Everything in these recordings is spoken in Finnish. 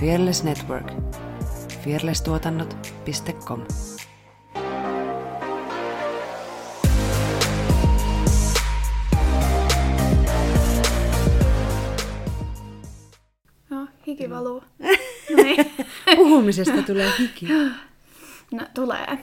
Fearless Network. fearlesstuotannot.com No, hiki valuu. No niin. Puhumisesta tulee hiki. No, tulee.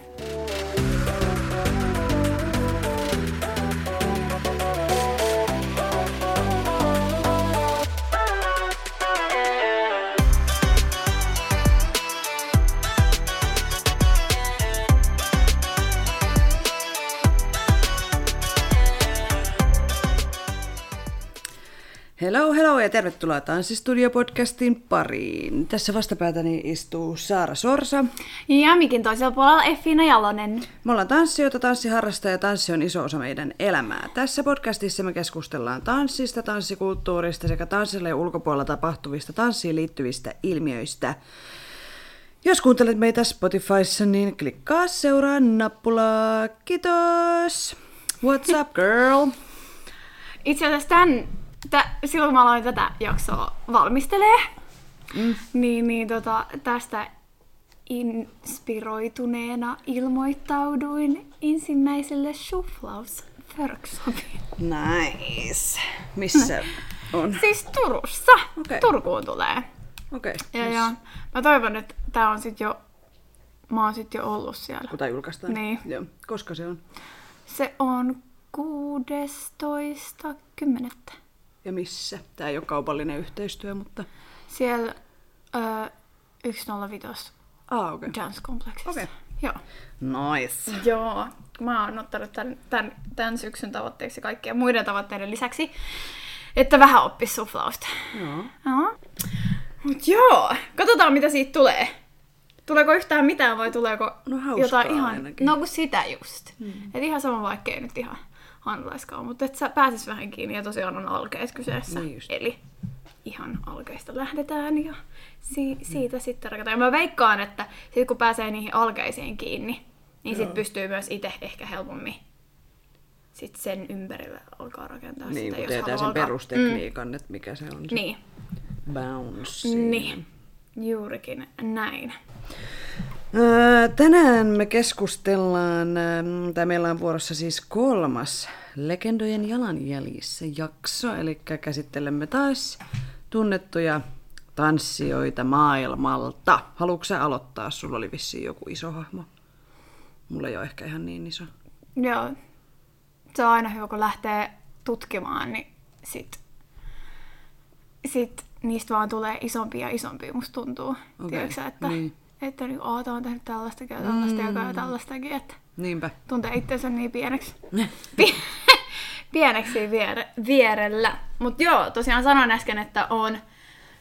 Hello, hello ja tervetuloa Tanssistudio-podcastin pariin. Tässä vastapäätäni istuu Saara Sorsa. Ja mikin toisella puolella Effiina Jalonen. Me ollaan tanssijoita, tanssiharrastajia ja tanssi on iso osa meidän elämää. Tässä podcastissa me keskustellaan tanssista, tanssikulttuurista sekä tanssille ja ulkopuolella tapahtuvista tanssiin liittyvistä ilmiöistä. Jos kuuntelet meitä Spotifyssa, niin klikkaa seuraa nappulaa. Kiitos! What's up, girl? Itse asiassa tämän, tä, silloin kun mä aloin tätä jaksoa valmistelee, mm. niin, niin tota, tästä inspiroituneena ilmoittauduin ensimmäiselle Schuflaus workshopiin. Nice. Missä on? Siis Turussa. Okei. Turkuun tulee. Okei. Ja, ja mä toivon, että tää on sit jo, mä oon sit jo ollut siellä. Kun tää julkaistaan? Niin. Joo. Koska se on? Se on 16.10. Ja missä? Tää ei ole kaupallinen yhteistyö, mutta... Siellä ö, 105 Ah. Okay. Dance Complexissa. Okei. Joo. Nice. Joo. Mä oon ottanut tämän, tämän, tämän syksyn tavoitteeksi kaikkien muiden tavoitteiden lisäksi, että vähän oppis suflausta. Joo. Joo. Mut joo, katsotaan mitä siitä tulee. Tuleeko yhtään mitään vai tuleeko No hauskaa jotain ihan... ainakin. No kun sitä just. Mm. Et ihan sama vaikka ei nyt ihan handlaiskaan, mutta et sä pääsis vähän kiinni ja tosiaan on alkeet kyseessä. Niin just. Eli ihan alkeista lähdetään ja si- siitä mm. sitten rakentaa. Ja mä veikkaan, että sit kun pääsee niihin alkeisiin kiinni, niin sit pystyy myös itse ehkä helpommin sit sen ympärille alkaa rakentaa Niin, sitä, tietää haluaa sen alkaa- perustekniikan, mm. että mikä se on se Niin, bounce. niin. Juurikin näin. Tänään me keskustellaan, tai meillä on vuorossa siis kolmas Legendojen jalanjäljissä jakso, eli käsittelemme taas tunnettuja tanssijoita maailmalta. Haluatko sä aloittaa? Sulla oli vissiin joku iso hahmo. Mulla ei ole ehkä ihan niin iso. Joo. Se on aina hyvä, kun lähtee tutkimaan, niin sit, sit niistä vaan tulee isompia ja isompia, musta tuntuu. Okay. Tiedätkö, että, niin. Että niin, tää on tehnyt tällaistakin ja tällaista mm. ja tällaistakin, että Niinpä. tuntee itsensä niin pieneksi. Pie- pieneksi viere- vierellä. Mutta joo, tosiaan sanoin äsken, että on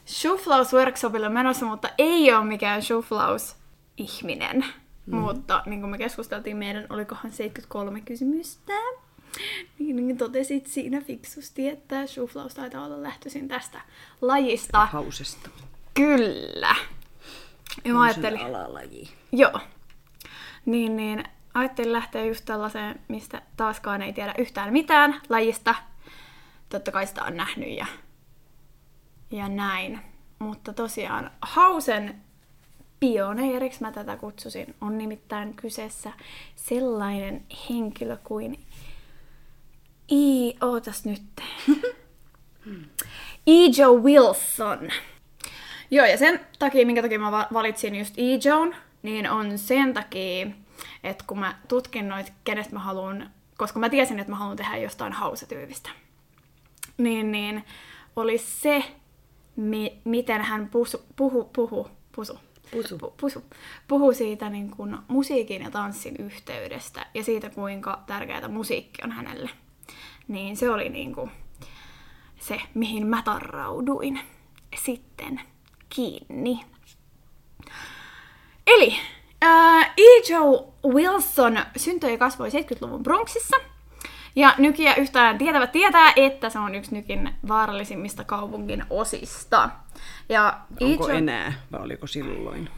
Schuflaus workshopille menossa, mutta ei ole mikään Schuflaus ihminen. Mm. Mutta niin kuin me keskusteltiin, meidän olikohan 73 kysymystä. Niin, niin totesit siinä fiksusti, että Schuflaus taitaa olla lähtöisin tästä lajista. Hausesta. Kyllä. Ja mä ajattelin, alalaji. Joo. Niin, niin ajattelin lähteä just tällaiseen, mistä taaskaan ei tiedä yhtään mitään lajista. Totta kai sitä on nähnyt ja, ja näin. Mutta tosiaan Hausen pioneeriksi mä tätä kutsusin. On nimittäin kyseessä sellainen henkilö kuin I... Ootas nyt. E. Joe Wilson. Joo, ja sen takia, minkä takia mä va- valitsin just E. Joan, niin on sen takia, että kun mä tutkin noit, kenestä mä haluan, koska mä tiesin, että mä haluan tehdä jostain hausetyyvistä, niin, niin oli se, mi- miten hän pusu, puhu, puhu, pusu, Pusu. Pu, pusu, puhu siitä niin kuin musiikin ja tanssin yhteydestä ja siitä, kuinka tärkeää musiikki on hänelle. Niin se oli niin kuin se, mihin mä tarrauduin sitten kiinni. Eli äh, E. Joe Wilson syntyi ja kasvoi 70-luvun Bronxissa. Ja nykiä yhtään tietävät tietää, että se on yksi nykin vaarallisimmista kaupungin osista. Ja E. Onko Joe- enää, vai oliko silloin?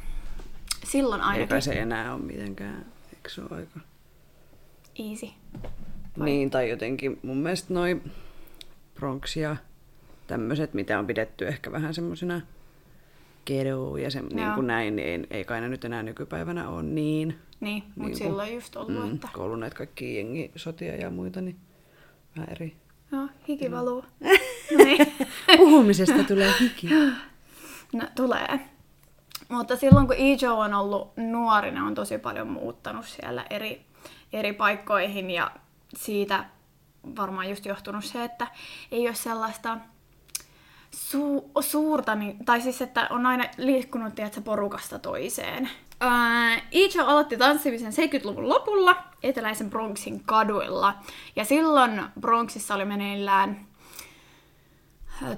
Silloin ainakin. Eipä se enää ole mitenkään, eikö se ole aika... Easy. Niin, tai jotenkin mun mielestä noi Bronx ja tämmöiset, mitä on pidetty ehkä vähän semmosina ghetto ja se, niin kuin näin, niin ei, ei kai ne nyt enää nykypäivänä ole niin. Niin, mutta Niin silloin just ollut, Mm, että kun ollut näitä kaikkia jengisotia ja muita, niin vähän eri. joo, hiki valuu. niin. Puhumisesta tulee hiki. No, tulee. Mutta silloin kun Ijo on ollut nuori, ne on tosi paljon muuttanut siellä eri, eri paikkoihin ja siitä varmaan just johtunut se, että ei ole sellaista su- suurta, niin, tai siis että on aina liikkunut tiedätkö, porukasta toiseen. Uh, Ijo aloitti tanssimisen 70-luvun lopulla eteläisen Bronxin kaduilla. Ja silloin Bronxissa oli meneillään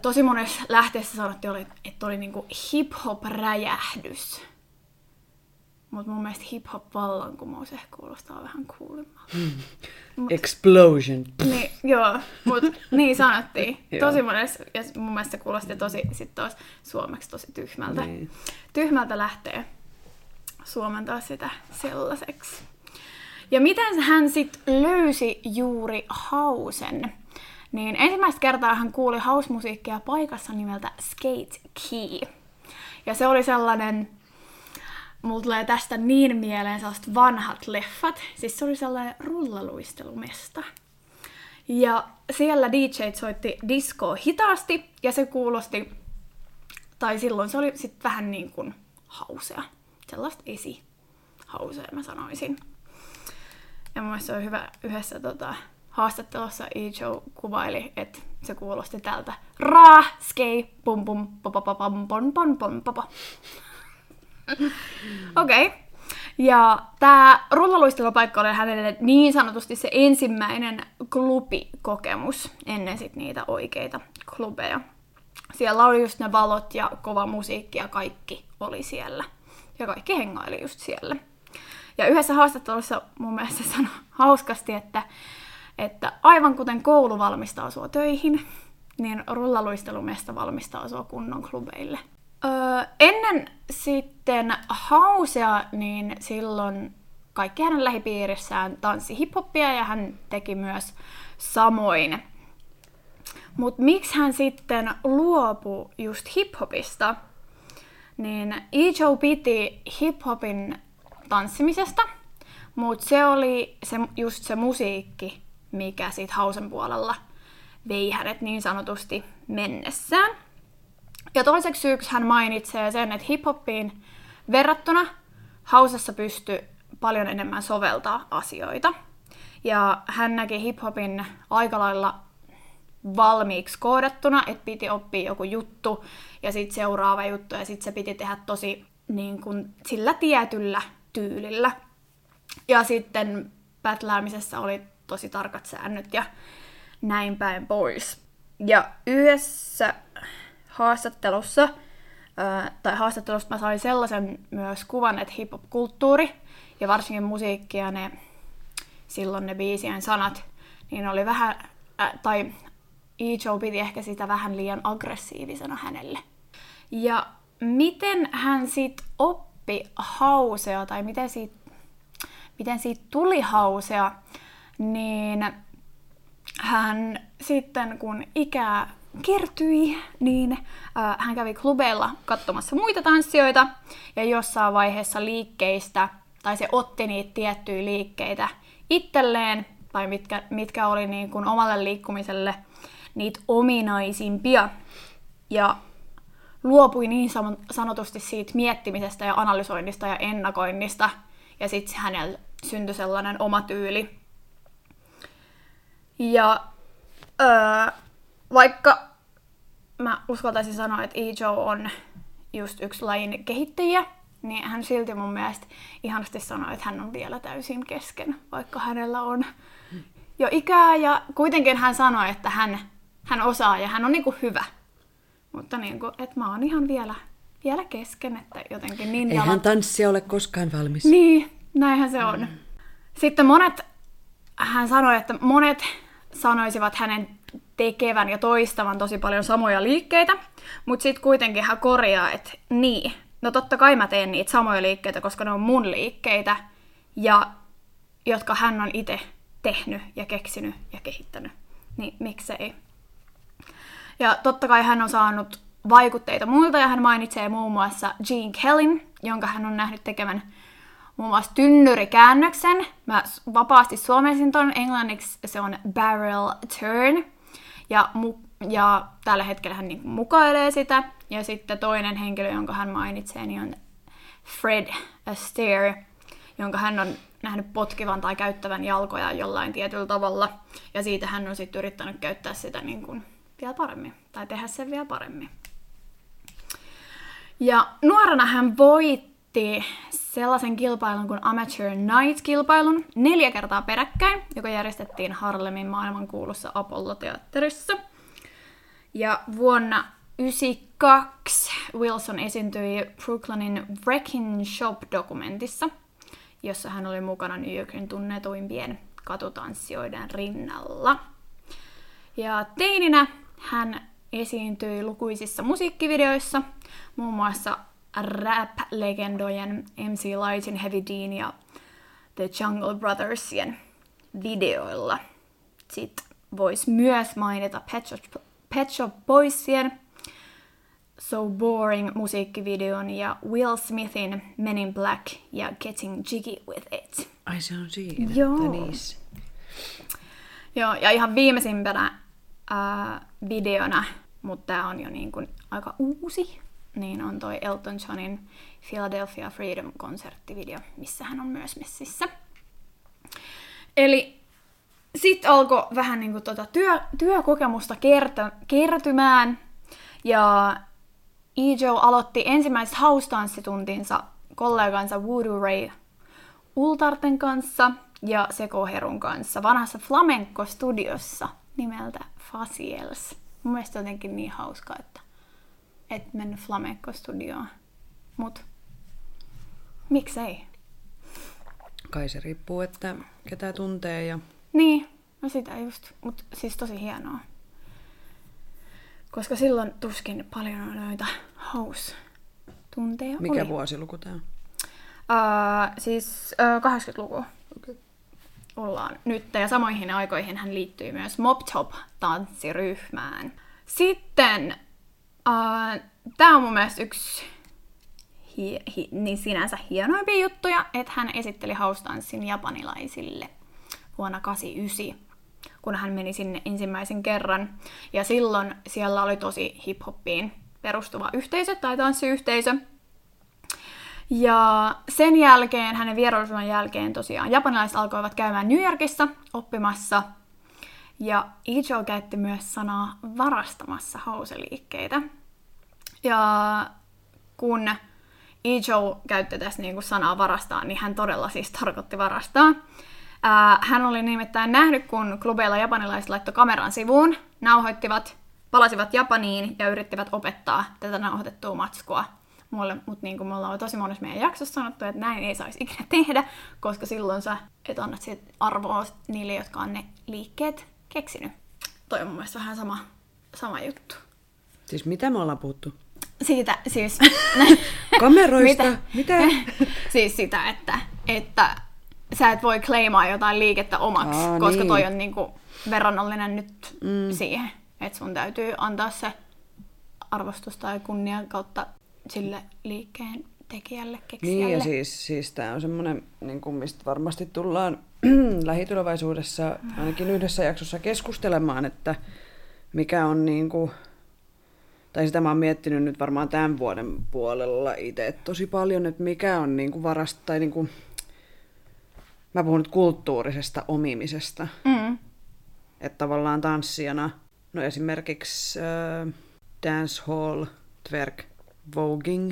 tosi monessa lähteessä sanottiin, että oli niinku hip-hop-räjähdys. Mutta mun mielestä hip-hop-vallankumous ehkä kuulostaa vähän kuulimmalta. Explosion. Niin, joo, mutta niin sanottiin. Tosi monessa, ja mun mielestä se kuulosti tosi, sit taas suomeksi tosi tyhmältä. Niin. Tyhmältä lähtee suomentaa sitä sellaiseksi. Ja miten hän sitten löysi juuri hausen? Niin ensimmäistä kertaa hän kuuli hausmusiikkia paikassa nimeltä Skate Key. Ja se oli sellainen, mulla tulee tästä niin mieleen sellaiset vanhat leffat. Siis se oli sellainen rullaluistelumesta. Ja siellä DJ soitti diskoa hitaasti ja se kuulosti, tai silloin se oli sitten vähän niin kuin hausea. Sellaista esi hausea mä sanoisin. Ja mun mielestä se on hyvä yhdessä tota, haastattelussa E-Joe kuvaili, että se kuulosti tältä. Ra, skei, pum pum, papa pam pom pom pom papa. Okei. Okay. Ja tämä rullaluistelupaikka oli hänelle niin sanotusti se ensimmäinen klubikokemus ennen sit niitä oikeita klubeja. Siellä oli just ne valot ja kova musiikki ja kaikki oli siellä. Ja kaikki hengaili just siellä. Ja yhdessä haastattelussa mun mielestä sanoi hauskasti, että, että aivan kuten koulu valmistaa sua töihin, niin rullaluistelumesta valmistaa sua kunnon klubeille. Ennen sitten hausea, niin silloin kaikki hänen lähipiirissään tanssi hiphoppia ja hän teki myös samoin. Mutta miksi hän sitten luopui just hiphopista? Niin E-Joe piti hiphopin tanssimisesta, mutta se oli se, just se musiikki, mikä sit hausen puolella vei hänet niin sanotusti mennessään. Ja toiseksi syyksi hän mainitsee sen, että hiphoppiin verrattuna hausessa pystyi paljon enemmän soveltaa asioita. Ja hän näki hiphopin aika lailla valmiiksi koodattuna, että piti oppia joku juttu ja sitten seuraava juttu ja sitten se piti tehdä tosi niin kuin, sillä tietyllä tyylillä. Ja sitten pätläämisessä oli tosi tarkat säännöt ja näin päin pois. Ja yhdessä haastattelussa, tai haastattelusta mä sain sellaisen myös kuvan, että hip-hop-kulttuuri ja varsinkin musiikki ja ne, silloin ne biisien sanat, niin oli vähän, ää, tai E-Joe piti ehkä sitä vähän liian aggressiivisena hänelle. Ja miten hän sitten oppi hausea, tai miten siitä, miten siitä tuli hausea, niin hän sitten kun ikää kertyi, niin äh, hän kävi klubeilla katsomassa muita tanssijoita ja jossain vaiheessa liikkeistä, tai se otti niitä tiettyjä liikkeitä itselleen, tai mitkä, mitkä oli niin kuin omalle liikkumiselle niitä ominaisimpia. Ja luopui niin sanotusti siitä miettimisestä ja analysoinnista ja ennakoinnista. Ja sitten hänellä syntyi sellainen oma tyyli. Ja öö, vaikka mä uskaltaisin sanoa, että E-Joe on just yksi lajin kehittäjiä, niin hän silti mun mielestä ihanasti sanoi, että hän on vielä täysin kesken, vaikka hänellä on jo ikää. Ja kuitenkin hän sanoi, että hän, hän osaa ja hän on niinku hyvä. Mutta niinku, että mä oon ihan vielä, vielä kesken, että jotenkin niin Eihän jalat... tanssia ole koskaan valmis. Niin, näinhän se on. Sitten monet, hän sanoi, että monet sanoisivat hänen tekevän ja toistavan tosi paljon samoja liikkeitä, mutta sitten kuitenkin hän korjaa, että niin, no totta kai mä teen niitä samoja liikkeitä, koska ne on mun liikkeitä, ja jotka hän on itse tehnyt ja keksinyt ja kehittänyt, niin miksei. Ja totta kai hän on saanut vaikutteita muilta, ja hän mainitsee muun muassa Gene Kellin, jonka hän on nähnyt tekevän muun muassa tynnyrikäännöksen. Mä vapaasti suomensin ton englanniksi, se on barrel turn. Ja, mu- ja tällä hetkellä hän niin mukailee sitä. Ja sitten toinen henkilö, jonka hän mainitsee, niin on Fred Astaire, jonka hän on nähnyt potkivan tai käyttävän jalkoja jollain tietyllä tavalla. Ja siitä hän on sitten yrittänyt käyttää sitä niin kuin vielä paremmin, tai tehdä sen vielä paremmin. Ja nuorena hän voitti sellaisen kilpailun kuin Amateur Night-kilpailun neljä kertaa peräkkäin, joka järjestettiin Harlemin maailmankuulussa Apollo-teatterissa. Ja vuonna 1992 Wilson esiintyi Brooklynin Wrecking Shop-dokumentissa, jossa hän oli mukana New Yorkin tunnetuimpien katutanssijoiden rinnalla. Ja teininä hän esiintyi lukuisissa musiikkivideoissa, muun muassa rap-legendojen MC Lightin, Heavy Dean ja The Jungle Brothersien videoilla. Sitten voisi myös mainita Pet Shop, Pet Shop Boysien So Boring musiikkivideon ja Will Smithin Men in Black ja Getting Jiggy with It. Ai se on siinä, Joo. Denise. Joo, ja ihan viimeisimpänä ää, videona, mutta tämä on jo niin kuin aika uusi, niin on toi Elton Johnin Philadelphia Freedom-konserttivideo, missä hän on myös messissä. Eli sitten alkoi vähän niin kuin tota työ, työkokemusta kertä, kertymään, ja Ijo aloitti ensimmäiset haustanssituntinsa kollegansa Voodoo Ray Ultarten kanssa ja Seko Herun kanssa vanhassa flamenco-studiossa nimeltä Faciels. Mun mielestä jotenkin niin hauska, että et mennyt flamenco-studioon. Mut miksei? Kai se riippuu, että ketä tuntee ja Niin, no sitä just. Mut siis tosi hienoa. Koska silloin tuskin paljon on noita house-tunteja mikä oli. vuosiluku tää on. Uh, siis uh, 80-luku Okay. ollaan nyt. Ja samoihin aikoihin hän liittyi myös Mop Top-tanssiryhmään. Sitten uh, tämä on mun mielestä yksi hi- hi- niin sinänsä hienoimpia juttuja, että hän esitteli house-tanssin japanilaisille vuonna 89 kun hän meni sinne ensimmäisen kerran. Ja silloin siellä oli tosi hip-hoppiin perustuva yhteisö tai tanssiyhteisö. Ja sen jälkeen, hänen vierailusuuden jälkeen tosiaan japanilaiset alkoivat käymään New Yorkissa oppimassa. Ja Ijo käytti myös sanaa varastamassa houseliikkeitä. Ja kun Ijo käytti tässä niinku sanaa varastaa, niin hän todella siis tarkoitti varastaa. Ää, hän oli nimittäin nähnyt, kun klubeilla japanilaiset laittoi kameran sivuun, nauhoittivat, palasivat Japaniin ja yrittivät opettaa tätä nauhoitettua matskua mulle, mutta niin kuin me ollaan tosi monessa meidän jaksossa sanottu, että näin ei saisi ikinä tehdä, koska silloin sä et siitä arvoa niille, jotka on ne liikkeet keksinyt. Toi on mun mielestä vähän sama, sama juttu. Siis mitä me ollaan puhuttu? Siitä siis... Kameroista? Mitä? siis sitä, että, että sä et voi kleimaa jotain liikettä omaksi, Aa, koska niin. toi on niinku verrannollinen nyt mm. siihen, että sun täytyy antaa se arvostus tai kunnia kautta sille liikkeen tekijälle, keksijälle. Niin ja siis, siis tämä on semmoinen, niin kuin mistä varmasti tullaan lähitulevaisuudessa ainakin yhdessä jaksossa keskustelemaan, että mikä on niin kuin, tai sitä mä oon miettinyt nyt varmaan tämän vuoden puolella itse tosi paljon, että mikä on niin kuin varasta, tai niin kuin, mä puhun nyt kulttuurisesta omimisesta, Mm. että tavallaan tanssijana, no esimerkiksi äh, dancehall, twerk, voguing,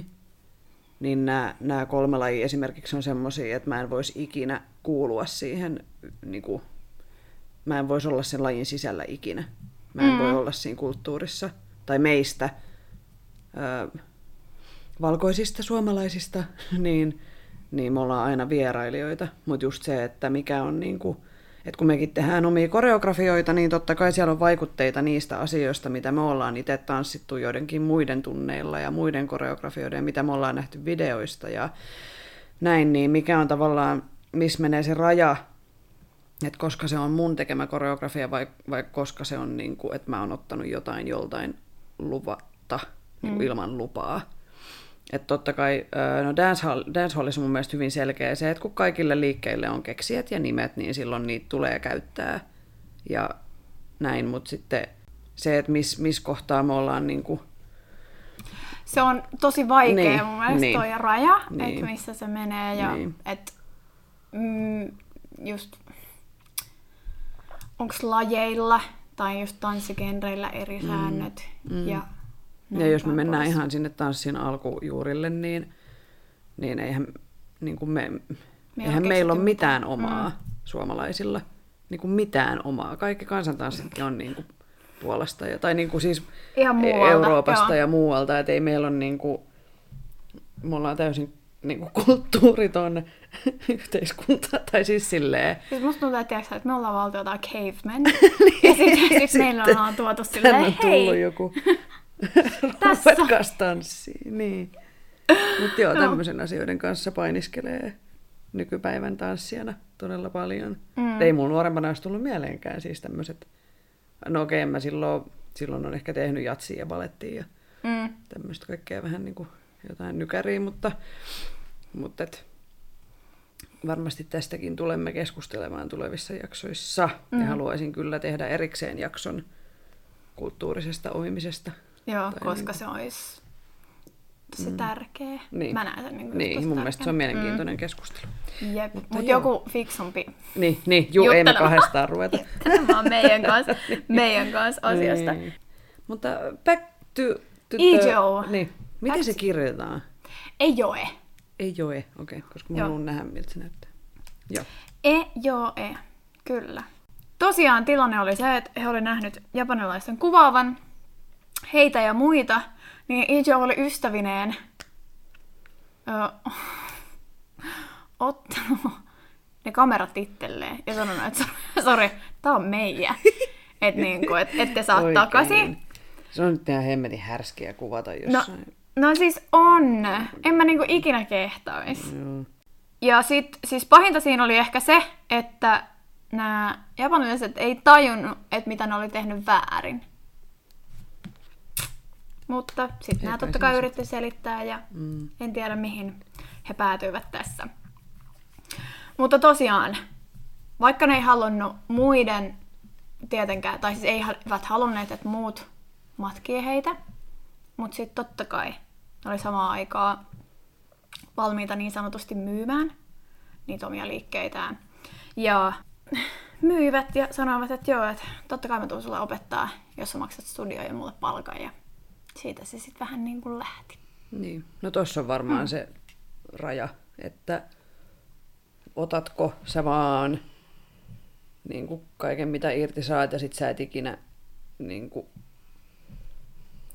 niin nämä, nämä kolme lajia esimerkiksi on semmoisia, että mä en voisi ikinä kuulua siihen, niin kuin, mä en voisi olla sen lajin sisällä ikinä. Mä en mm. voi olla siinä kulttuurissa, tai meistä, ö, valkoisista suomalaisista, niin, niin me ollaan aina vierailijoita. Mutta just se, että mikä on niin kuin, että kun mekin tehdään omia koreografioita, niin totta kai siellä on vaikutteita niistä asioista, mitä me ollaan itse tanssittu joidenkin muiden tunneilla ja muiden koreografioiden, mitä me ollaan nähty videoista ja näin, niin mikä on tavallaan, missä menee se raja, että koska se on mun tekemä koreografia vai, vai koska se on niin kuin, että mä oon ottanut jotain joltain luvatta, niin kuin ilman lupaa. Että totta kai, no dancehall, dancehallissa on mun mielestä hyvin selkeä se, että kun kaikille liikkeille on keksijät ja nimet, niin silloin niitä tulee käyttää ja näin, mutta sitten se, että missä mis kohtaa me ollaan niin kuin, Se on tosi vaikea Niin, mun mielestä niin. toi raja, Niin. että missä se menee ja Niin. että mm, just onko lajeilla tai just tanssigenreillä eri säännöt ja ja jos me mennään pois. ihan sinne tanssin alkujuurille, niin, niin eihän, niin kuin me, Meillä eihän on meillä ole mitään omaa suomalaisilla. Niin kuin mitään omaa. Kaikki kansantanssit on niin kuin Puolasta, ja, tai niin kuin siis Ihan muualta, Euroopasta joo. ja muualta, että ei meillä ole niin kuin, me ollaan täysin niin kuin kulttuuriton yhteiskunta, tai siis silleen, Siis musta tuntuu, että, tiiäksä, että me ollaan valtio jotain cavemen. ja sitten sit meillä ollaan tuotu silleen, on tullut hei, joku Tässä. tanssiin. Niin. Mutta joo, tämmöisen asioiden kanssa painiskelee nykypäivän tanssijana todella paljon. Mm. Ei mun nuorempana olisi tullut mieleenkään siis tämmöiset. No okei, en mä silloin, silloin on ehkä tehnyt jatsia ja balettia ja mm, tämmöistä kaikkea vähän niin kuin jotain nykäriä, mutta, mutta et, varmasti tästäkin tulemme keskustelemaan tulevissa jaksoissa. Mm. Ja haluaisin kyllä tehdä erikseen jakson kulttuurisesta oimisesta. Joo, Tai koska niinku- se olisi tosi tärkeä. Niin. Mä näen sen niin Niin, tosi mun mielestä se on mielenkiintoinen mm. keskustelu. Jep, mutta. Mut joku fiksumpi Niin, niin juu, ei me kahdestaan ruveta. juttelemaan meidän kanssa, meidän kanssa asiasta. Niin. Mutta back to... to the- Niin. Miten Back se kirjoitetaan? Ei joe. Ei joe, okei, okay, koska mä Joo. haluan nähdä, miltä se näyttää. Joo. E joe, kyllä. Tosiaan tilanne oli se, että he olivat nähnyt japanilaisten kuvaavan heitä ja muita, niin Ijo oli ystävineen ö, ottanut ne kamerat itselleen ja sanonut, että sori, tää on meidän. Että niinku, et, ette saa Oikein. takaisin. Se on nyt ihan hemmetin härskiä kuvata No, jossain. no siis on. En mä niinku ikinä kehtais. Joo. Ja sit, siis pahinta siinä oli ehkä se, että nämä japanilaiset ei tajunnut, että mitä ne oli tehnyt väärin. Mutta sitten nämä totta kai yritti selittää ja Mm. en tiedä mihin he päätyivät tässä. Mutta tosiaan, vaikka ne ei halunnut muiden tietenkään, tai siis eivät halunneet, että muut matkii heitä, mutta sitten totta kai ne oli samaan aikaa valmiita niin sanotusti myymään niitä omia liikkeitään. Ja myivät ja sanoivat, että joo, että totta kai mä tuun sulle opettaa, jos sä maksat studio ja mulle palkan. Ja siitä se sitten vähän niin kuin lähti. Niin. No tossa on varmaan mm. se raja, että otatko sä vaan niin kuin kaiken mitä irti saat ja sit sä et ikinä niin kuin,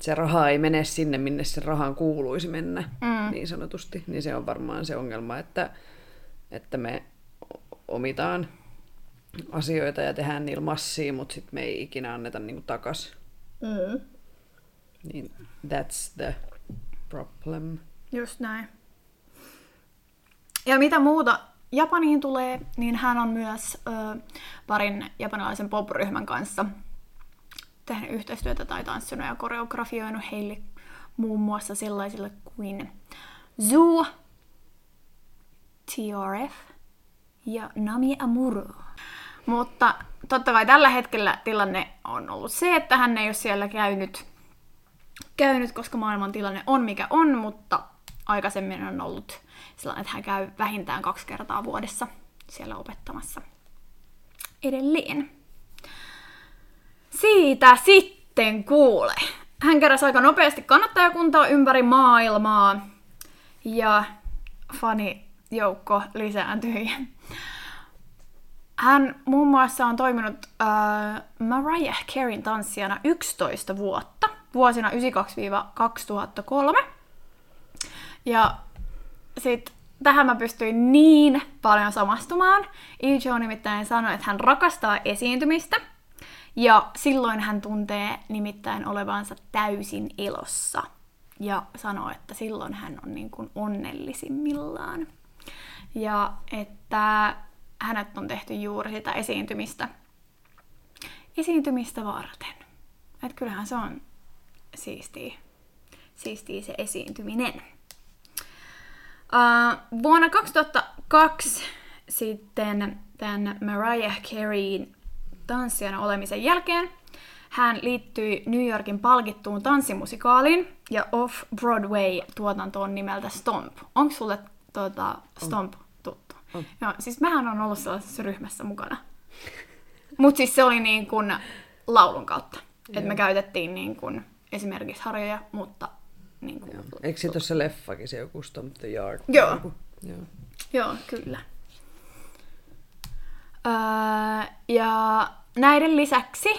se raha ei mene sinne, minne se rahan kuuluisi mennä, Mm. niin sanotusti. Niin se on varmaan se ongelma, että, että me omitaan asioita ja tehdään niillä massia, mutta sitten me ei ikinä anneta niin kuin takas. Mm. Niin that's the problem. Just näin. Ja mitä muuta Japaniin tulee, niin hän on myös ö, parin japanilaisen pop-ryhmän kanssa tehnyt yhteistyötä tai tanssinut ja koreografioinut heille muun muassa sellaisille kuin Zoo, TRF ja Nami Amuro. Mutta totta kai tällä hetkellä tilanne on ollut se, että hän ei ole siellä käynyt käynyt, koska maailman tilanne on mikä on, mutta aikaisemmin on ollut sellainen, että hän käy vähintään kaksi kertaa vuodessa siellä opettamassa edelleen. Siitä sitten kuule. Hän keräsi aika nopeasti kannattajakuntaa ympäri maailmaa ja fanijoukko lisääntyi. Hän muun muassa on toiminut äh, Mariah Careyn tanssijana 11 vuotta, vuosina 1992-2003. Ja sit tähän mä pystyin niin paljon samastumaan. Ijo nimittäin sanoi, että hän rakastaa esiintymistä. Ja silloin hän tuntee nimittäin olevansa täysin elossa. Ja sanoo, että silloin hän on niin kuin onnellisimmillaan. Ja että hänet on tehty juuri sitä esiintymistä, esiintymistä varten. Et kyllähän se on siistiä, siistiä se esiintyminen. Uh, vuonna 2002 sitten tämän Mariah Careyin tanssijana olemisen jälkeen hän liittyi New Yorkin palkittuun tanssimusikaaliin ja Off-Broadway-tuotantoon nimeltä Stomp. Onko sulle tuota, Stomp tuttu? On. Joo, siis mähän on ollut sellaisessa ryhmässä mukana. Mutta siis se oli niin kuin laulun kautta. Että me käytettiin niin kuin esimerkiksi harjoja, mutta niin kuin, Eikö siitä ole se leffakin, se joku Stomp the Yard? Joo. Joku? Joo. Joo, kyllä. Öö, ja näiden lisäksi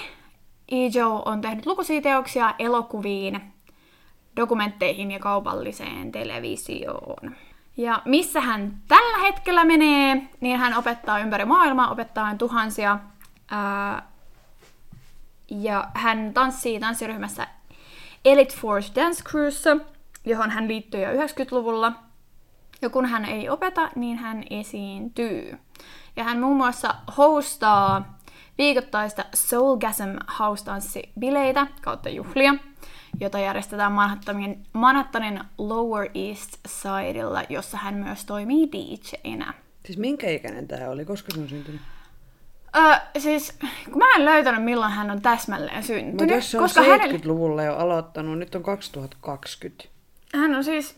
Ijo on tehnyt lukuisia teoksia elokuviin, dokumentteihin ja kaupalliseen televisioon. Ja missä hän tällä hetkellä menee, niin hän opettaa ympäri maailmaa, opettaa tuhansia. Ää, ja hän tanssii tanssiryhmässä Elite Force Dance Crewssa, johon hän liittyi jo 90-luvulla. Ja kun hän ei opeta, niin hän esiintyy. Ja hän muun muassa hostaa viikoittaista Soulgasm house-tanssibileitä kautta juhlia, jota järjestetään Manhattanin, Manhattanin Lower East Sidella, jossa hän myös toimii DJnä. Siis minkä ikäinen tämä oli? Koska se on syntynyt? Öö, siis, kun mä en löytänyt milloin hän on täsmälleen syntynyt, Mutta jos se on koska 70-luvulla jo aloittanut, nyt on 2020. hän on siis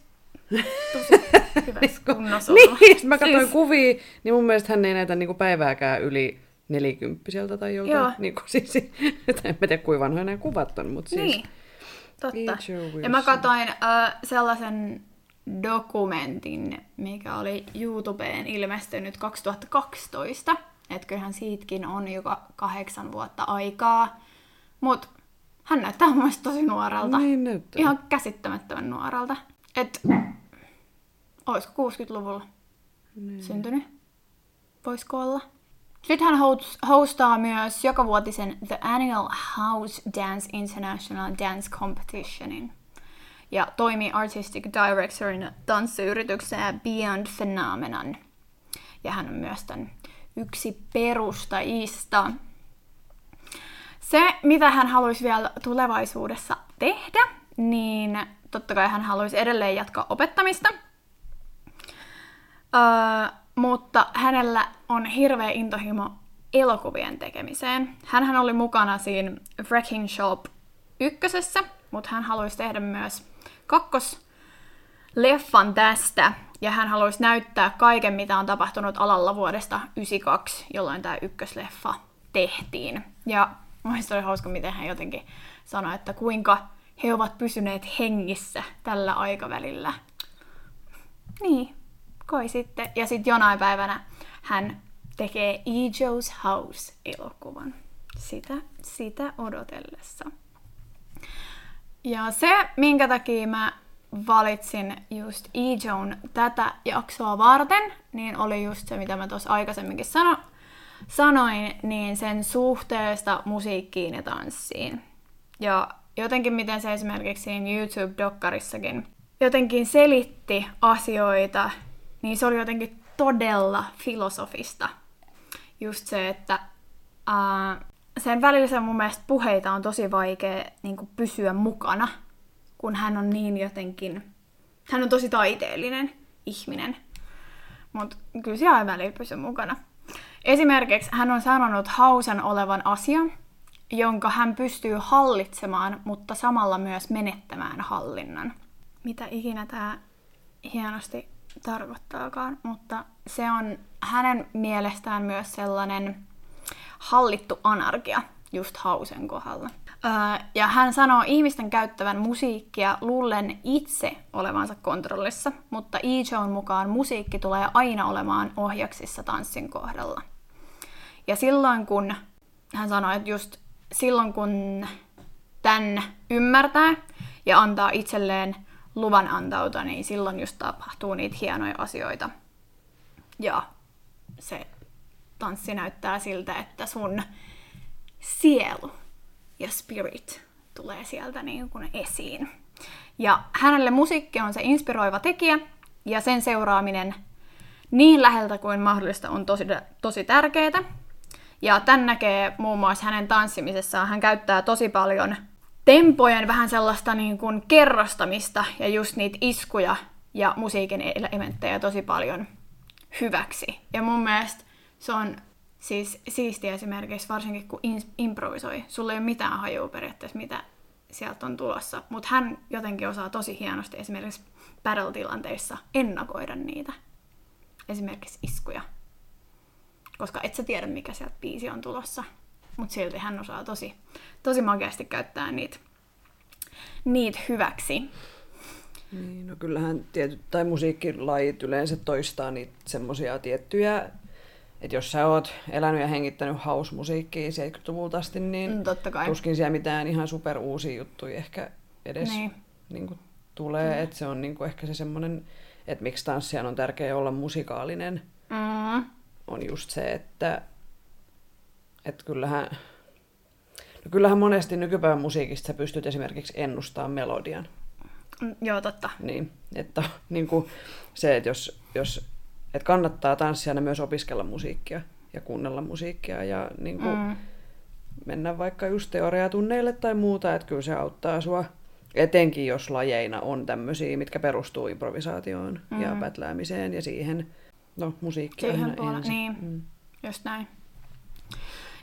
tosi hyvässä kunnossa. Niin, sit mä katsoin Siis- kuvia, niin mun mielestä hän ei näitä niinku päivääkään yli nelikymppiseltä tai jotain. Joo. Niinku, siis, en mä tiedä kuinka vanhoja nämä kuvat on, mutta siis... Niin, totta. Ja mä katsoin äh, sellaisen dokumentin, mikä oli YouTubeen ilmestynyt 2012. Että kyllähän siitäkin on joka kahdeksan vuotta aikaa. Mut hän näyttää mun mielestä tosi nuorelta. Niin näyttää. Ihan käsittämättömän nuorelta. Et, olisiko 60-luvulla Niin. syntynyt? Voisiko olla? Sitten hän host- hostaa myös jokavuotisen The Annual House Dance International Dance Competitionin. Ja toimii artistic directorina tanssiyrityksessä Beyond Phenomenon. Ja hän on myös tämän yksi perustajista. Se, mitä hän haluaisi vielä tulevaisuudessa tehdä, niin totta kai hän haluaisi edelleen jatkaa opettamista. Öö, mutta hänellä on hirveä intohimo elokuvien tekemiseen. Hänhän oli mukana siinä Wrecking Shop ykkösessä, mutta hän haluaisi tehdä myös kakkosleffan tästä. Ja hän haluaisi näyttää kaiken, mitä on tapahtunut alalla vuodesta 1992, jolloin tämä ykkösleffa tehtiin. Ja mielestäni oli hauska, miten hän jotenkin sanoi, että kuinka he ovat pysyneet hengissä tällä aikavälillä. Niin, kai sitten. Ja sitten jonain päivänä hän tekee E. Joe's House-elokuvan. Sitä, sitä odotellessa. Ja se, minkä takia mä valitsin just E. Joan tätä jaksoa varten, niin oli just se, mitä mä tuossa aikaisemminkin sano, sanoin, niin sen suhteesta musiikkiin ja tanssiin. Ja jotenkin miten se esimerkiksi siinä YouTube-dokkarissakin jotenkin selitti asioita, niin se oli jotenkin todella filosofista. Just se, että ää, sen välillä mun mielestä puheita on tosi vaikea niin pysyä mukana, kun hän on niin jotenkin, hän on tosi taiteellinen ihminen. Mutta kyllä se aina välillä pysyy mukana. Esimerkiksi hän on sanonut hausan olevan asia, jonka hän pystyy hallitsemaan, mutta samalla myös menettämään hallinnan. Mitä ikinä tämä hienosti tarkoittaakaan, mutta se on hänen mielestään myös sellainen hallittu anarkia just hausen kohdalla. Öö, ja hän sanoo ihmisten käyttävän musiikkia luullen itse olevansa kontrollissa, mutta E. mukaan musiikki tulee aina olemaan ohjaksissa tanssin kohdalla. Ja silloin kun, hän sanoi, että just silloin kun tämän ymmärtää ja antaa itselleen luvan antautua, niin silloin just tapahtuu niitä hienoja asioita. Ja se tanssi näyttää siltä, että sun sielu ja spirit tulee sieltä niin kuin esiin. Ja hänelle musiikki on se inspiroiva tekijä, ja sen seuraaminen niin läheltä kuin mahdollista on tosi, tosi tärkeää. Ja tämän näkee muun muassa hänen tanssimisessaan. Hän käyttää tosi paljon tempojen vähän sellaista niin kuin kerrostamista ja just niitä iskuja ja musiikin elementtejä tosi paljon hyväksi. Ja mun mielestä se on siis siistiä esimerkiksi, varsinkin kun in- improvisoi. Sulla ei ole mitään hajua periaatteessa, mitä sieltä on tulossa. Mutta hän jotenkin osaa tosi hienosti esimerkiksi battle-tilanteissa ennakoida niitä. Esimerkiksi iskuja. Koska et sä tiedä, mikä sieltä biisi on tulossa. Mutta silti hän osaa tosi, tosi makeasti käyttää niitä, niitä hyväksi. Niin, no kyllähän tietyt, tai musiikkilajit yleensä toistaa niitä semmoisia tiettyjä, että jos sä oot elänyt ja hengittänyt house-musiikkia 70-luvulta asti, niin Mm, totta kai. tuskin siellä mitään ihan super uusia juttuja ehkä edes Niin. niin kuin, tulee. Mm. Että se on niin kuin, ehkä se semmoinen, että miksi tanssijan on tärkeää olla musikaalinen, Mm. on just se, että, että kyllähän, no kyllähän monesti nykypäivän musiikista sä pystyt esimerkiksi ennustamaan melodian. Mm, Joo, totta. Niin, että niin kuin se, että jos, jos että kannattaa tanssijana myös opiskella musiikkia ja kuunnella musiikkia ja niin kuin Mm. mennä vaikka just teoriatunneille tai muuta, että kyllä se auttaa sua. Etenkin jos lajeina on tämmöisiä, mitkä perustuu improvisaatioon mm. ja pätläämiseen ja siihen, no musiikki Siihen ensin. niin. Mm. Just näin.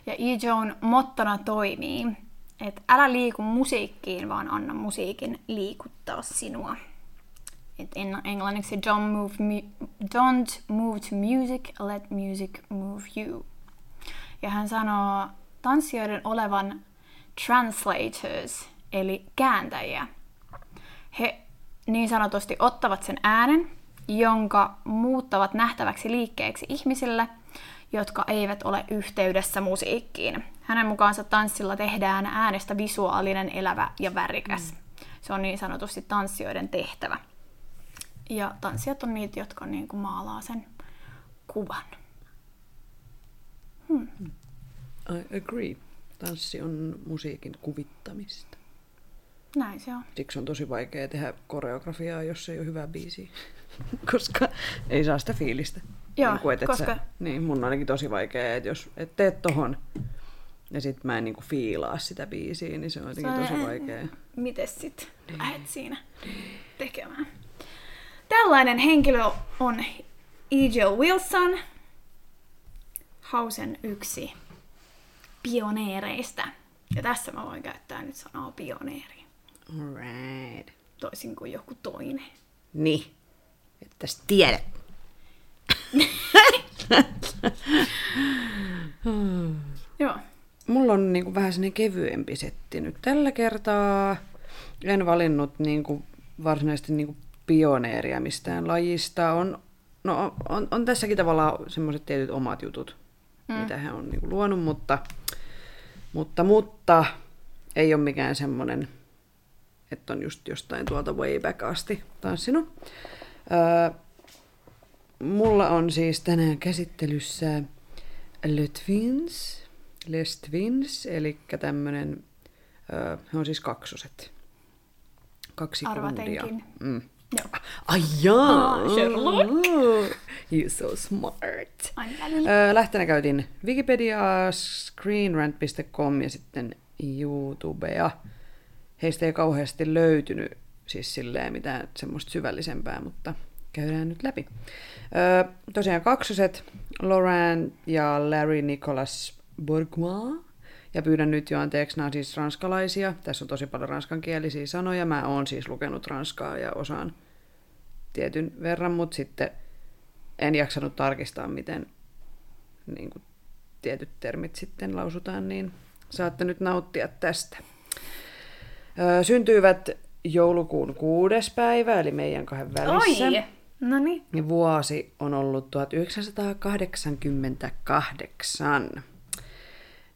Ja E. mottona toimii, että älä liiku musiikkiin, vaan anna musiikin liikuttaa sinua. En- englanniksi don't move, mu- don't move to music, let music move you. Ja hän sanoo tanssijoiden olevan translators, eli kääntäjiä. He niin sanotusti ottavat sen äänen, jonka muuttavat nähtäväksi liikkeeksi ihmisille, jotka eivät ole yhteydessä musiikkiin. Hänen mukaansa tanssilla tehdään äänestä visuaalinen, elävä ja värikäs. Se on niin sanotusti tanssijoiden tehtävä. Ja tanssijat on niitä, jotka niin kuin maalaa sen kuvan. I agree. Tanssi on musiikin kuvittamista. Näin se on. Siksi on tosi vaikea tehdä koreografiaa, jos ei ole hyvää biisiä. Koska ei saa sitä fiilistä. Joo, niin kuin, et, koska- Sä, niin, mun on ainakin tosi vaikea, että jos et teet tohon ja sit mä en niinku fiilaa sitä biisiä, niin se on jotenkin tosi vaikea. Mites sit lähet siinä tekemään? Tällainen henkilö on E.J. Wilson, Hausen yksi pioneereista. Ja tässä mä voin käyttää nyt sanaa pioneeri, Alright. toisin kuin joku toinen. Niin. Että sä tiedät. Joo. Mulla on niinku vähän sellainen kevyempi setti nyt tällä kertaa. En valinnut niinku varsinaisesti niinku pioneeria mistään lajista. On, no, on, on tässäkin tavallaan semmoiset tietyt omat jutut, mm. mitä he on niinku luonut, mutta, mutta, mutta ei ole mikään semmoinen, että on just jostain tuolta way back asti tanssinut. Öö, mulla on siis tänään käsittelyssä Le Twins, Les Twins, eli tämmönen, öö, he on siis kaksoset. Kaksi kundia. Arvatenkin. Mm. Joo. Ai jaa! Ah, Sherlock. You're so smart. Öö, lähtenä käytin Wikipediaa, screenrant.com ja sitten YouTubea. Heistä ei kauheasti löytynyt siis silleen mitään semmoista syvällisempää, mutta käydään nyt läpi. Öö, tosiaan kaksoset, Laurent ja Larry Nicolas Bourgois. Ja pyydän nyt jo anteeksi, nämä on siis ranskalaisia. Tässä on tosi paljon ranskankielisiä sanoja. Mä oon siis lukenut ranskaa ja osaan tietyn verran, mutta sitten en jaksanut tarkistaa, miten niin kuin, tietyt termit sitten lausutaan, niin saatte nyt nauttia tästä. Öö, syntyivät joulukuun kuudes päivä, eli meidän kahden välissä. Oi! No niin. Vuosi on ollut 1988.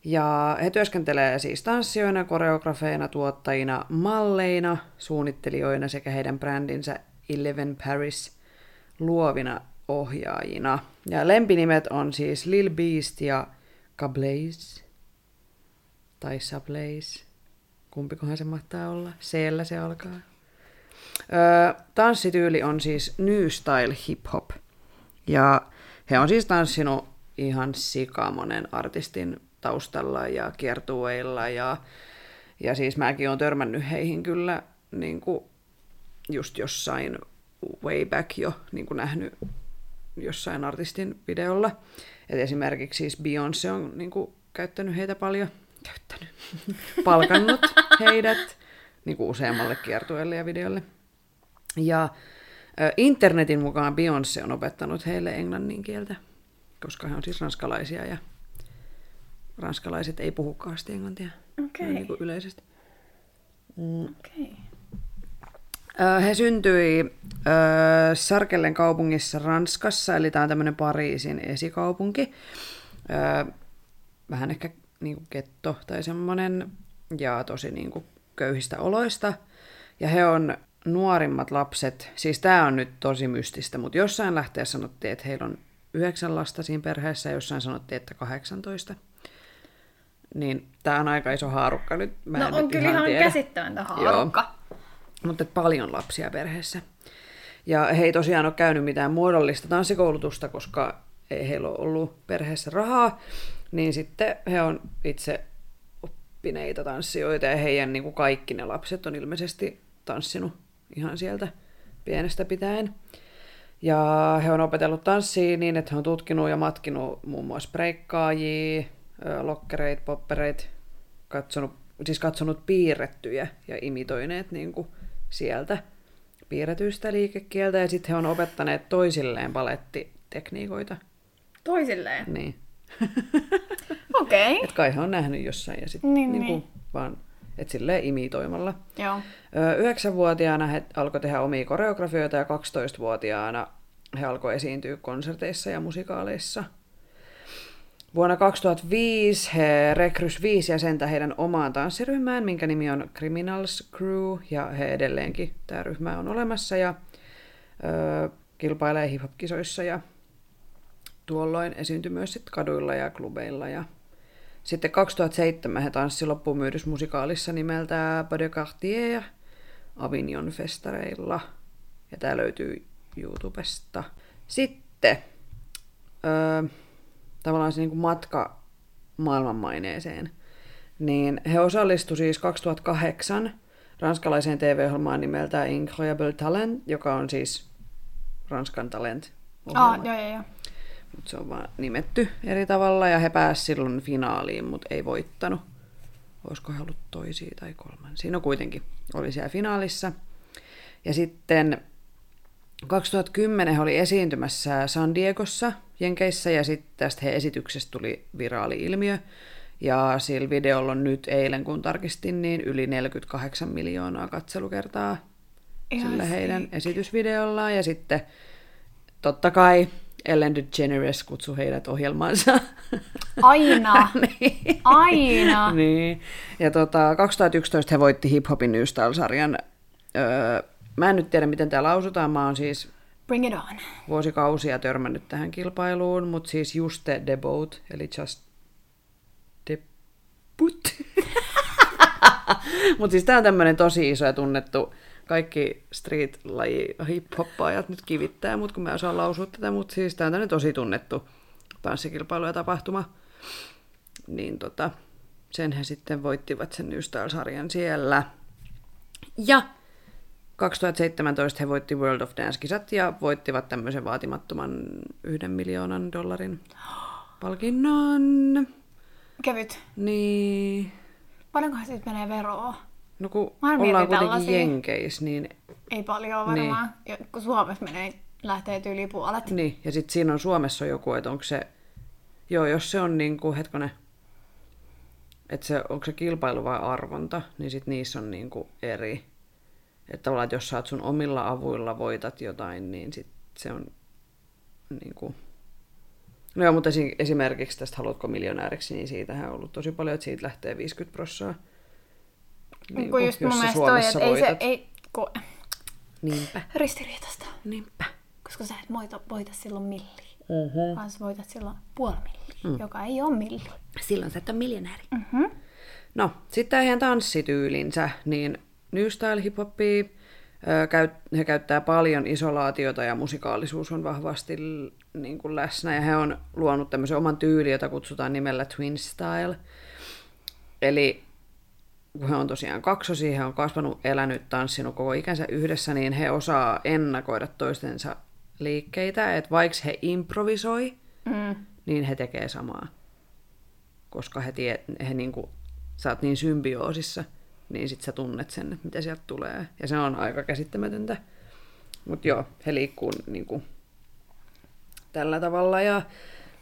Ja he työskentelee siis tanssijoina, koreografeina, tuottajina, malleina, suunnittelijoina sekä heidän brändinsä Eleven Paris luovina ohjaajina. Ja lempinimet on siis Lil Beast ja Cablaze. Tai Sablaze. Kumpikohan se mahtaa olla? Seellä se alkaa. Öö, tanssityyli on siis New Style Hip Hop. Ja he on siis tanssinut ihan sikamonen artistin taustalla ja kiertueilla ja, Ja siis mäkin olen törmännyt heihin kyllä niin kuin just jossain way back jo niin kuin nähnyt jossain artistin videolla. Et esimerkiksi siis Beyoncé on niin kuin, käyttänyt heitä paljon, käyttänyt, palkannut heidät niin kuin useammalle kiertueelle ja videolle. Ja internetin mukaan Beyoncé on opettanut heille englannin kieltä, koska he on siis ranskalaisia ja ranskalaiset ei puhu kaasti englantia Okei. niin kuin yleisesti. Okei. Ö, He syntyi ö, Sarkellen kaupungissa Ranskassa, eli tämä on tämmöinen Pariisin esikaupunki. Ö, Vähän ehkä niin kuin getto tai semmoinen, ja tosi niin kuin köyhistä oloista. Ja he on nuorimmat lapset, siis tämä on nyt tosi mystistä, mutta jossain lähteessä sanottiin, että heillä on yhdeksän lasta siinä perheessä, ja jossain sanottiin, että 18. Niin tämä on aika iso haarukka nyt. Mä en No on kyllä ihan tiedä. käsittämättä haarukka. Mutta et paljon lapsia perheessä. Ja he ei tosiaan ole käynyt mitään muodollista tanssikoulutusta, koska ei heillä ole ollut perheessä rahaa, niin sitten he on itse oppineita tanssijoita ja heidän niin kuin kaikki ne lapset on ilmeisesti tanssinut ihan sieltä pienestä pitäen. Ja he on opetellut tanssia niin, että he on tutkinut ja matkinut muun muassa breikkaajia, lokkereit, poppereit, katsonut, siis katsonut piirrettyjä ja imitoineet niin kuin sieltä piirretyistä liikekieltä. Ja sitten he on opettaneet toisilleen palettitekniikoita. Toisilleen. Niin. Okei. Et kai he on nähnyt jossain ja sitten Niin, niin, niin niin. vaan, et silleen imitoimalla. Joo. Yhdeksänvuotiaana he alkoi tehdä omia koreografioita ja 12-vuotiaana he alkoi esiintyä konserteissa ja musikaaleissa. Vuonna 2005 he rekrys viisi jäsentä heidän omaan tanssiryhmään, minkä nimi on Criminals Crew, ja he edelleenkin, tämä ryhmä on olemassa, ja ö, kilpailee hip-hop-kisoissa, ja tuolloin esiintyi myös sit kaduilla ja klubeilla, ja sitten 2007 he tanssi loppumyydysmusikaalissa nimeltä Pas de Cartier Avignon festareilla. Ja tämä löytyy YouTubesta. Sitten öö, tavallaan se niinku matka maailmanmaineeseen. Niin he osallistuivat siis 2008 ranskalaiseen TV-ohjelmaan nimeltä Incredible Talent, joka on siis Ranskan talent Ah, joo, joo, joo. mutta se on vaan nimetty eri tavalla ja he pääsivät silloin finaaliin, mutta ei voittanut. Olisiko he ollut toisia tai kolmansia? No kuitenkin oli siellä finaalissa. Ja sitten 2010 he oli esiintymässä San Diegossa Jenkeissä ja sitten tästä he esityksestä tuli viraali ilmiö. Ja sillä videolla on nyt eilen, kun tarkistin, niin yli 48 miljoonaa katselukertaa Ihan sillä heidän sick. esitysvideollaan. Ja sitten totta kai Ellen DeGeneres kutsui heidät ohjelmaansa. Aina. niin. Aina. niin. Ja tota, 2011 he voitti Hip Hopin New Style-sarjan. Öö, mä en nyt tiedä, miten tämä lausutaan. Mä oon siis Bring it on. vuosikausia törmännyt tähän kilpailuun, mutta siis Juste Debout, eli Just Debut. mutta siis tää on tämmönen tosi iso ja tunnettu, kaikki street-laji hip-hoppaajat nyt kivittää mut, kun mä osaan lausua tätä, mutta siis tää on tämmönen tosi tunnettu tanssikilpailu ja tapahtuma. Niin tota, sen he sitten voittivat sen New Style-sarjan siellä. Ja 2017 he voitti World of Dance-kisat ja voittivat tämmöisen vaatimattoman yhden miljoonan dollarin palkinnon. Kevyt. Niin, Paljonkohan siitä menee veroa? no kun ollaan kuitenkin tällaisia. Jenkeis, niin, Ei paljon varmaan. Ja kun Suomessa menee, lähtee yli puolet. niin. Ja sitten siinä on Suomessa joku, että onko se, joo, jos se on niin kuin, hetkonen, että se, onko se kilpailu vai arvonta, niin sitten niissä on niin kuin eri. Että tavallaan, että jos sä oot sun omilla avuilla voitat jotain, niin sit se on niin kuin... No joo, mutta esi- esimerkiksi tästä Haluatko miljonääriksi, niin siitähän on ollut tosi paljon, että siitä lähtee 50 prossaa. Niin kun just mun mielestä toi, että ei se, ei, kun, Niinpä, ristiriitasta. niinpä. Koska sä et voita, voita silloin milliä, Mm-hmm. vaan sä voitat silloin puoli milliä, mm. joka ei ole milli. Silloin sä et ole miljonääri. Mm-hmm. No, sitten heidän tanssityylinsä, niin New Style Hip Hopia, ö, käy, he käyttää paljon isolaatiota ja musikaalisuus on vahvasti niin kuin läsnä. Ja he on luonut tämmöisen oman tyylin, jota kutsutaan nimellä Twin Style. Eli kun he on tosiaan kaksosia, he on kasvanut, elänyt, tanssinut koko ikänsä yhdessä, niin he osaa ennakoida toistensa liikkeitä, että vaikka he improvisoi, Mm. niin he tekee samaa. Koska he, tie, he niinku, sä oot niin symbioosissa, niin sit sä tunnet sen, että mitä sieltä tulee. Ja se on aika käsittämätöntä. Mutta joo, he liikkuu niinku, tällä tavalla ja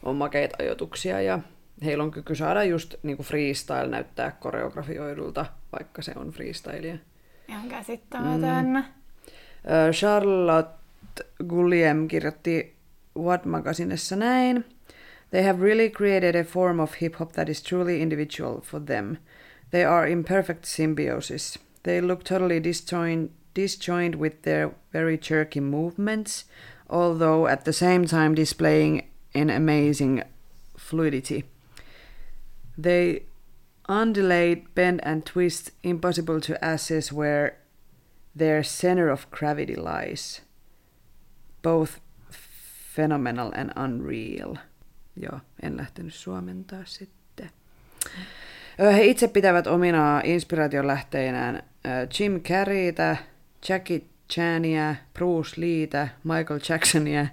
on makeita ajoituksia ja heillä on kyky saada just niinku freestyle näyttää koreografioidulta, vaikka se on freestylia. Ihan käsittämätön. Mm. Charlotte Guillem kirjoitti What Magazinessa näin. They have really created a form of hip hop that is truly individual for them. They are in perfect symbiosis. They look totally disjoined, disjoined with their very jerky movements, although at the same time displaying an amazing fluidity. They undulate, bend, and twist, impossible to assess where their center of gravity lies. Both phenomenal and unreal. Joo, en lähtenyt suomentaa sitten. He itse pitävät omina inspiraation lähteinään Jim Carreytä, Jackie Chania, Bruce Leetä, Michael Jacksonia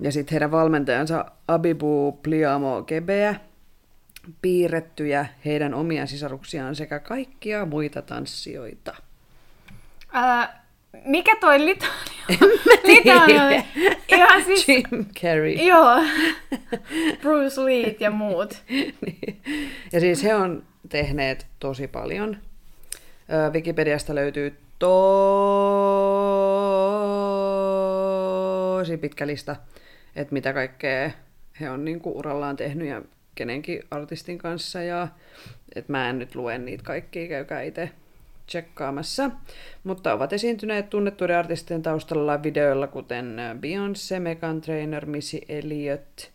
ja sitten heidän valmentajansa Abibu Pliamo Kebeä, piirrettyjä heidän omia sisaruksiaan sekä kaikkia muita tanssijoita. Öö, mikä toi litania? litania ihan siis... Jim Carrey. Joo. Bruce Lee ja muut. Niin. Ja siis he on tehneet tosi paljon. Wikipediasta löytyy tosi pitkä lista, että mitä kaikkea he on niinku urallaan tehnyt ja kenenkin artistin kanssa. Ja, et mä en nyt lue niitä kaikkia, käykää itse tsekkaamassa. Mutta ovat esiintyneet tunnettuiden artistien taustalla videoilla, kuten Beyoncé, Megan Trainor, Missy Elliott,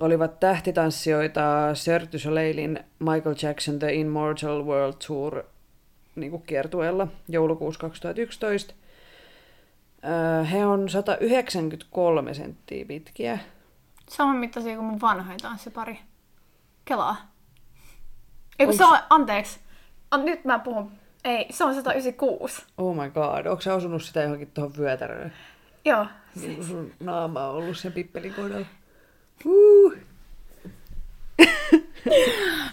olivat tähtitanssijoita Cirque du Soleilin Michael Jackson The Immortal World Tour niin kuin kiertueella joulukuussa 2011. Öö, He on 193 senttiä pitkiä. Saman mittaisia kuin mun vanhoin tanssipari. Kelaa. Ei kun Onks- se on, anteeksi. An, nyt mä puhun. Ei, se on 196. Oh my god, onko sä osunut sitä johonkin tuohon vyötäröön? Joo. Kuin sun naama on ollut sen pippelin kohdalla. Uh.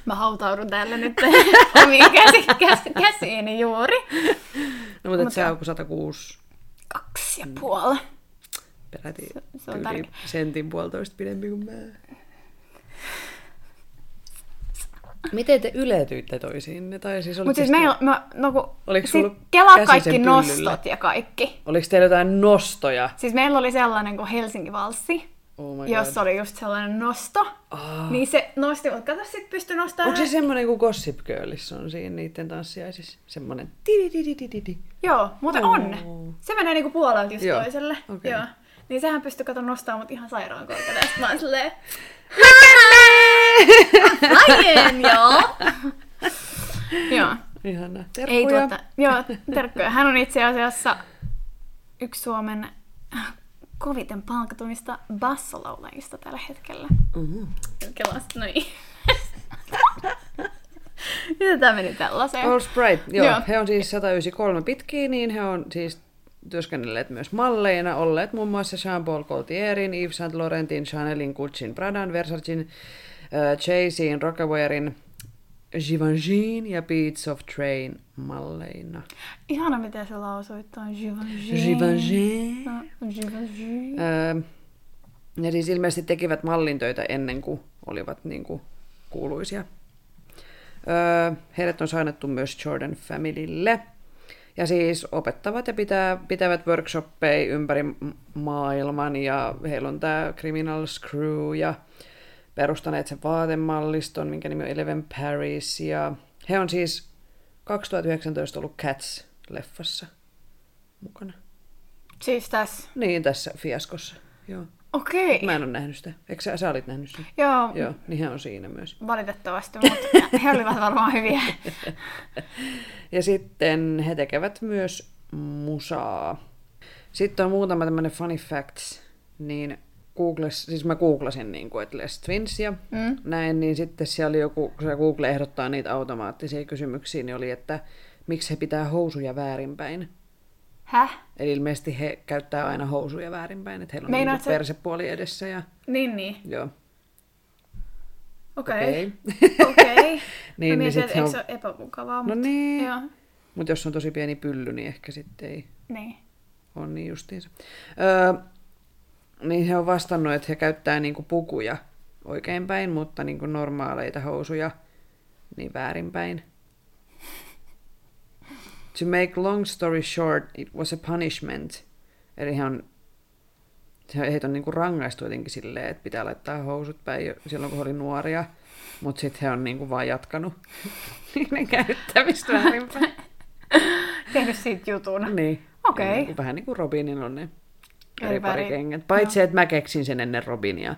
Mä hautaudun täällä nyt omiin käsi, käsi, käsiini juuri. No mutta et se on kuin 106 Kaksi ja puoli. peräti se on tyyliin tärkeä. sentin puolitoista pidempi kuin mä. Miten te yletyitte toisiinne? Tai siis Mutta siis meillä, mä, no kun, Oliko kelaa käsi kaikki nostot ja kaikki. Oliko teillä jotain nostoja? Siis meillä oli sellainen kuin Helsinki-valssi, Oh my jossa oli just sellainen nosto. Ah. Niin se nosti, mutta kato sit pystyi nostamaan. Onko se semmoinen kuin Gossip Girlissä on siinä niiden tanssiaisissa? Semmoinen tidididididi. Joo, muuten Oh. on. Se menee niinku puolelta just Joo, toiselle. okei. Joo. Niin sehän pystyy kato nostamaan mut ihan sairaan korkealle. Ja sit mä oon silleen, Aien, joo. joo. Ihana. Ei Terkkuja. tuota, joo, terkkuja. Hän on itse asiassa yksi Suomen koviten palkatumista bassolaulajista tällä hetkellä. Mhm. Kelasta noin. Mitä tää meni tällaiseen? All Sprite, joo. Joo. He on siis 193 pitkiä, niin he on siis työskennelleet myös malleina, olleet muun muassa Jean-Paul Gaultierin, Yves Saint Laurentin, Chanelin, Gucciin, Pradan, Versacin, äh, Rockawarein, Givenchy'n ja Beats of Train malleina. Ihana, miten se lausui tuon Givenchy. Givenchy. No, Givenchy. Öö, ja siis ilmeisesti tekivät mallintöitä ennen kuin olivat niin kuin kuuluisia. Öö, heidät on sainattu myös Jordan Familylle. Ja siis opettavat ja pitää, pitävät workshoppeja ympäri maailman ja heillä on tämä Criminal Screw ja perustaneet sen vaatemalliston, minkä nimi on Eleven Paris. Ja he on siis 2019 ollut Cats-leffassa mukana. Siis tässä. Niin, tässä fiaskossa. Joo. Okei. Mä en ole nähnyt sitä. Eikö sä, sä olit nähnyt sen? Joo, Joo, niin he on siinä myös. valitettavasti, mutta he olivat varmaan hyviä. Ja sitten he tekevät myös musaa. Sitten on muutama tämmönen funny facts. Niin Googles, siis mä googlasin niin kuin, että Les Twins ja Mm. näin, niin sitten siellä oli joku, kun se Google ehdottaa niitä automaattisia kysymyksiä, niin oli, että miksi he pitää housuja väärinpäin. Häh? Eli ilmeisesti he käyttää aina housuja väärinpäin, että heillä on Meinaat niin sä- persepuoli edessä ja Niin, niin. joo. Okei. Okei. Okei. Niin, niin, niin mietin, sit on- se ole epämukavaa, No mutta... niin. Joo, Mutta jos on tosi pieni pylly, niin ehkä sitten ei niin. ole niin justiinsa. Öö, niin he on vastannut, että he käyttää niinku pukuja oikeinpäin, mutta niinku normaaleita housuja niin väärinpäin. To make long story short, it was a punishment. Eli he on, he- heitä on niinku rangaistu jotenkin silleen, että pitää laittaa housut päin silloin, kun he oli nuoria. Mutta sitten he on niinku vaan jatkanut niiden käyttämistä väärinpäin. Tehnyt siitä jutun. Niin. Okei. Niinku- Vähän niin kuin Robinilla on ne Eri. Paitsi, että mä keksin sen ennen Robinia.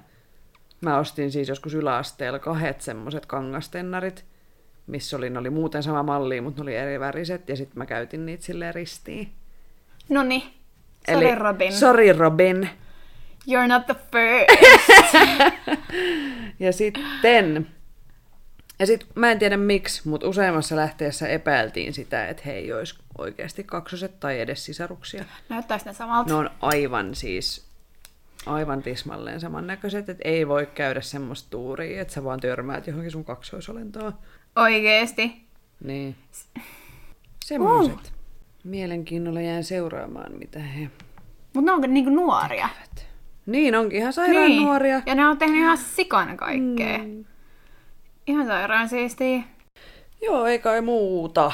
Mä ostin siis joskus yläasteella kahdet semmoset kangastennarit, missä oli, ne oli muuten sama malli, mutta ne oli eri väriset, ja sitten mä käytin niitä silleen ristiin. No niin. Sorry, Robin. Sorry Robin. You're not the first. Ja sitten, ja sit, mä en tiedä miksi, mutta useammassa lähteessä epäiltiin sitä, että he ei olisi oikeasti kaksoset tai edes sisaruksia. Näyttääks ne samalta? Ne on aivan siis, aivan tismalleen samannäköiset, että ei voi käydä semmoista tuuria, että sä vaan törmäät johonkin sun kaksoisolentoon. Oikeesti. Niin. Semmoiset. Uh. Mielenkiinnolla jään seuraamaan, mitä he Mut ne on niinku nuoria. tekevät. Niin, onkin ihan sairaan niin. nuoria. Ja ne on tehnyt ihan sikana kaikkea. Mm. Ihan sairaan siistiä. Joo, ei kai muuta.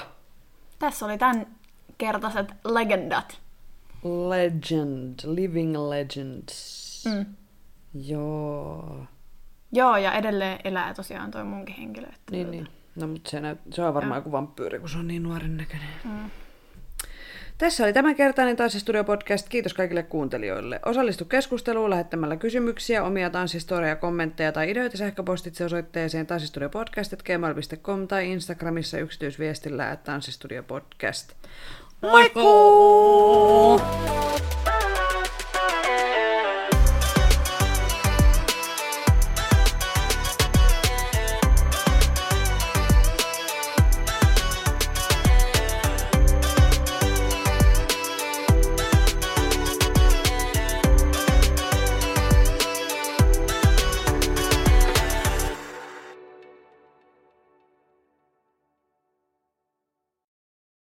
Tässä oli tämän kertaiset legendat. Legend, living legends. Mm. Joo. Joo, ja edelleen elää tosiaan toi munkin henkilö. Että Niin, niin. No, mutta se, näyt, se on varmaan joku vampyyri, kun se on niin nuoren näköinen. Mm. Tässä oli tämänkertainen Tanssistudio Podcast. Kiitos kaikille kuuntelijoille. Osallistu keskusteluun lähettämällä kysymyksiä, omia tanssistoria, kommentteja tai ideoita sähköpostitse osoitteeseen tanssistudiopodcast.gmail.com tai Instagramissa yksityisviestillä at tanssistudiopodcast. Moikkuu!